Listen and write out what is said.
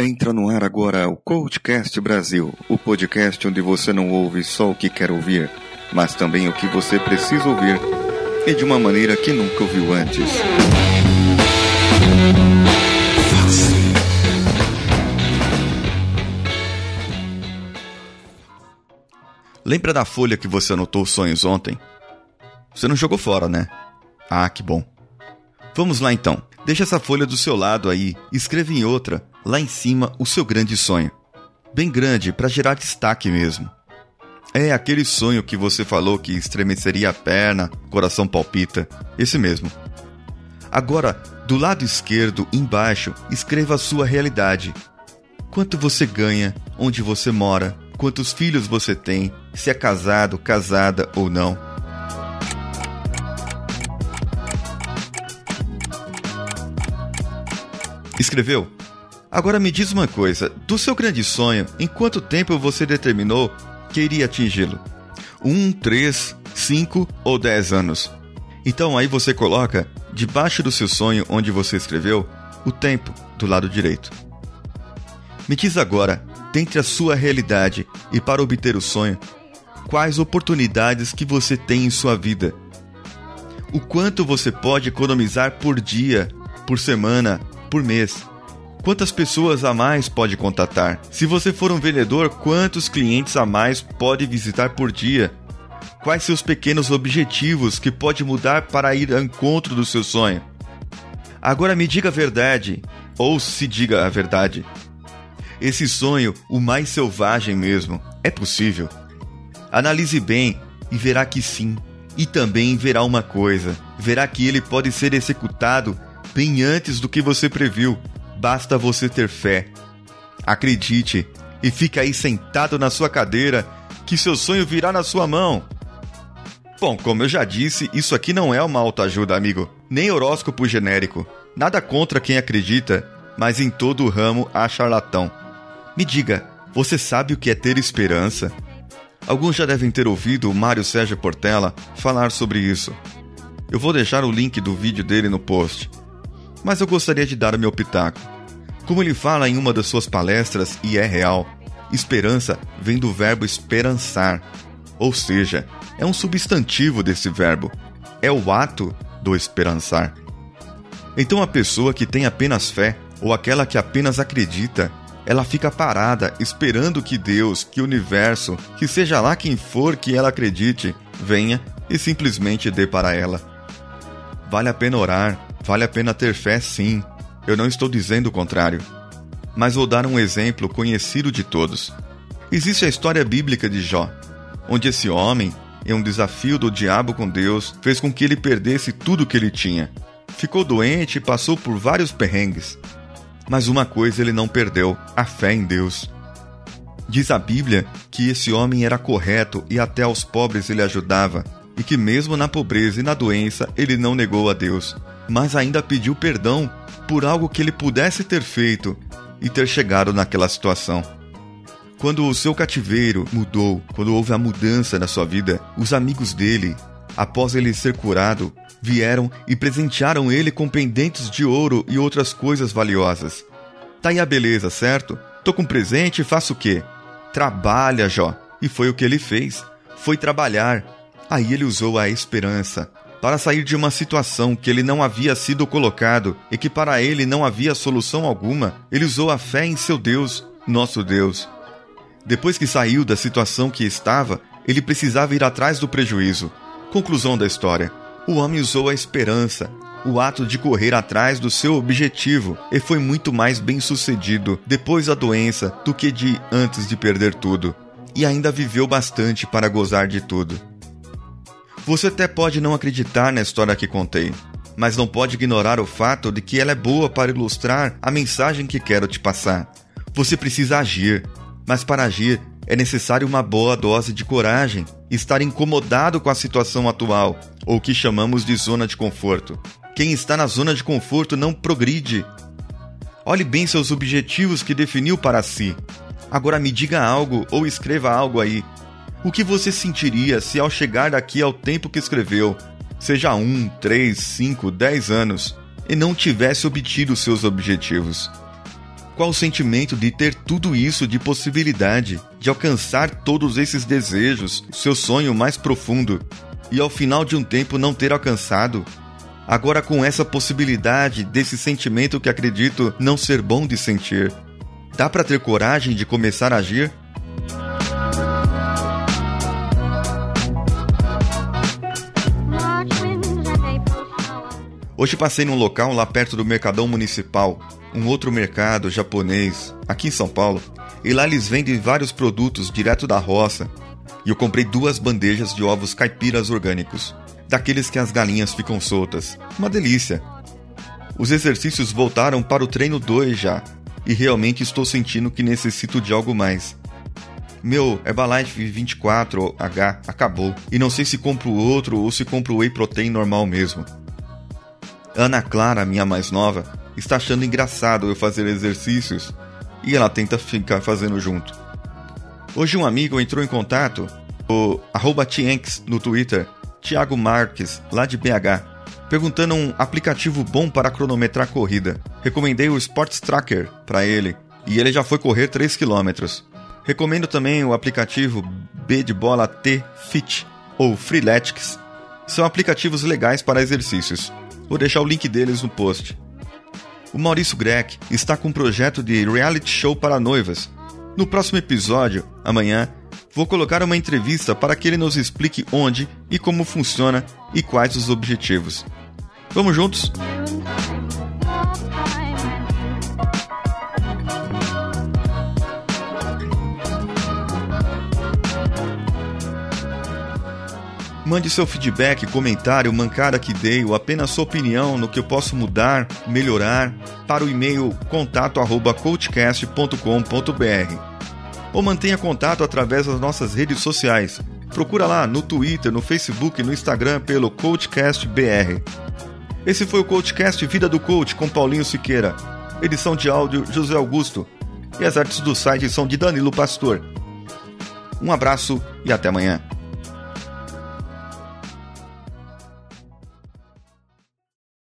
Entra no ar agora o Coachcast Brasil, o podcast onde você não ouve só o que quer ouvir, mas também o que você precisa ouvir e de uma maneira que nunca ouviu antes. Lembra da folha que você anotou os sonhos ontem? Você não jogou fora, né? Ah, que bom. Vamos lá então. Deixa essa folha do seu lado aí, escreva em outra, lá em cima, o seu grande sonho. Bem grande, para gerar destaque mesmo. É aquele sonho que você falou que estremeceria a perna, coração palpita. Esse mesmo. Agora, do lado esquerdo, embaixo, escreva a sua realidade. Quanto você ganha, onde você mora, quantos filhos você tem, se é casado, casada ou não. Escreveu? Agora me diz uma coisa: do seu grande sonho, em quanto tempo você determinou que iria atingi-lo? Um, três, cinco ou dez anos? Então aí você coloca, debaixo do seu sonho onde você escreveu, o tempo do lado direito. Me diz agora, dentre a sua realidade e para obter o sonho, quais oportunidades que você tem em sua vida? O quanto você pode economizar por dia, por semana por mês. Quantas pessoas a mais pode contatar? Se você for um vendedor, quantos clientes a mais pode visitar por dia? Quais seus pequenos objetivos que pode mudar para ir ao encontro do seu sonho? Agora me diga a verdade, ou se diga a verdade. Esse sonho, o mais selvagem mesmo, é possível? Analise bem e verá que sim. E também verá uma coisa: verá que ele pode ser executado bem antes do que você previu. Basta você ter fé. Acredite e fique aí sentado na sua cadeira que seu sonho virá na sua mão. Bom, como eu já disse, isso aqui não é uma autoajuda, amigo, nem horóscopo genérico. Nada contra quem acredita, mas em todo o ramo há charlatão. Me diga, você sabe o que é ter esperança? Alguns já devem ter ouvido o Mário Sérgio Portela falar sobre isso. Eu vou deixar o link do vídeo dele no post mas eu gostaria de dar o meu pitaco. Como ele fala em uma das suas palestras, e é real, esperança vem do verbo esperançar, ou seja, é um substantivo desse verbo, é o ato do esperançar. Então a pessoa que tem apenas fé, ou aquela que apenas acredita, ela fica parada esperando que Deus, que o universo, que seja lá quem for que ela acredite, venha e simplesmente dê para ela. Vale a pena orar, Vale a pena ter fé, sim. Eu não estou dizendo o contrário. Mas vou dar um exemplo conhecido de todos. Existe a história bíblica de Jó, onde esse homem, em um desafio do diabo com Deus, fez com que ele perdesse tudo que ele tinha. Ficou doente e passou por vários perrengues. Mas uma coisa ele não perdeu: a fé em Deus. Diz a Bíblia que esse homem era correto e até aos pobres ele ajudava, e que mesmo na pobreza e na doença ele não negou a Deus, mas ainda pediu perdão por algo que ele pudesse ter feito e ter chegado naquela situação. Quando o seu cativeiro mudou, quando houve a mudança na sua vida, os amigos dele, após ele ser curado, vieram e presentearam ele com pendentes de ouro e outras coisas valiosas. Tá aí a beleza, certo? Tô com presente e faço o quê? Trabalha, Jó. E foi o que ele fez. Foi trabalhar. Aí ele usou a esperança, para sair de uma situação que ele não havia sido colocado e que para ele não havia solução alguma, ele usou a fé em seu Deus, nosso Deus. Depois que saiu da situação que estava, ele precisava ir atrás do prejuízo. Conclusão da história: o homem usou a esperança, o ato de correr atrás do seu objetivo e foi muito mais bem sucedido depois da doença do que de antes de perder tudo. E ainda viveu bastante para gozar de tudo. Você até pode não acreditar na história que contei, mas não pode ignorar o fato de que ela é boa para ilustrar a mensagem que quero te passar. Você precisa agir, mas para agir é necessário uma boa dose de coragem, estar incomodado com a situação atual, ou que chamamos de zona de conforto. Quem está na zona de conforto não progride. Olhe bem seus objetivos que definiu para si. Agora me diga algo ou escreva algo aí o que você sentiria se ao chegar daqui ao tempo que escreveu, seja um, três, cinco, dez anos, e não tivesse obtido seus objetivos? Qual o sentimento de ter tudo isso de possibilidade, de alcançar todos esses desejos, seu sonho mais profundo, e ao final de um tempo não ter alcançado? Agora, com essa possibilidade desse sentimento que acredito não ser bom de sentir, dá para ter coragem de começar a agir? Hoje passei num local lá perto do Mercadão Municipal, um outro mercado japonês, aqui em São Paulo, e lá eles vendem vários produtos direto da roça. E eu comprei duas bandejas de ovos caipiras orgânicos, daqueles que as galinhas ficam soltas. Uma delícia! Os exercícios voltaram para o treino 2 já, e realmente estou sentindo que necessito de algo mais. Meu Herbalife 24H acabou, e não sei se compro outro ou se compro whey protein normal mesmo. Ana Clara, minha mais nova, está achando engraçado eu fazer exercícios e ela tenta ficar fazendo junto. Hoje um amigo entrou em contato, o Tienks no Twitter, Thiago Marques, lá de BH, perguntando um aplicativo bom para cronometrar corrida. Recomendei o Sports Tracker para ele e ele já foi correr 3 km. Recomendo também o aplicativo B de bola T Fit ou Freeletics. São aplicativos legais para exercícios. Vou deixar o link deles no post. O Maurício Greck está com um projeto de reality show para noivas. No próximo episódio, amanhã, vou colocar uma entrevista para que ele nos explique onde e como funciona e quais os objetivos. Vamos juntos? Mande seu feedback, comentário, mancada que dei ou apenas sua opinião no que eu posso mudar, melhorar para o e-mail contato@coachcast.com.br. Ou mantenha contato através das nossas redes sociais. Procura lá no Twitter, no Facebook e no Instagram pelo CoachCastBR. Esse foi o CoachCast Vida do Coach com Paulinho Siqueira. Edição de áudio José Augusto. E as artes do site são de Danilo Pastor. Um abraço e até amanhã.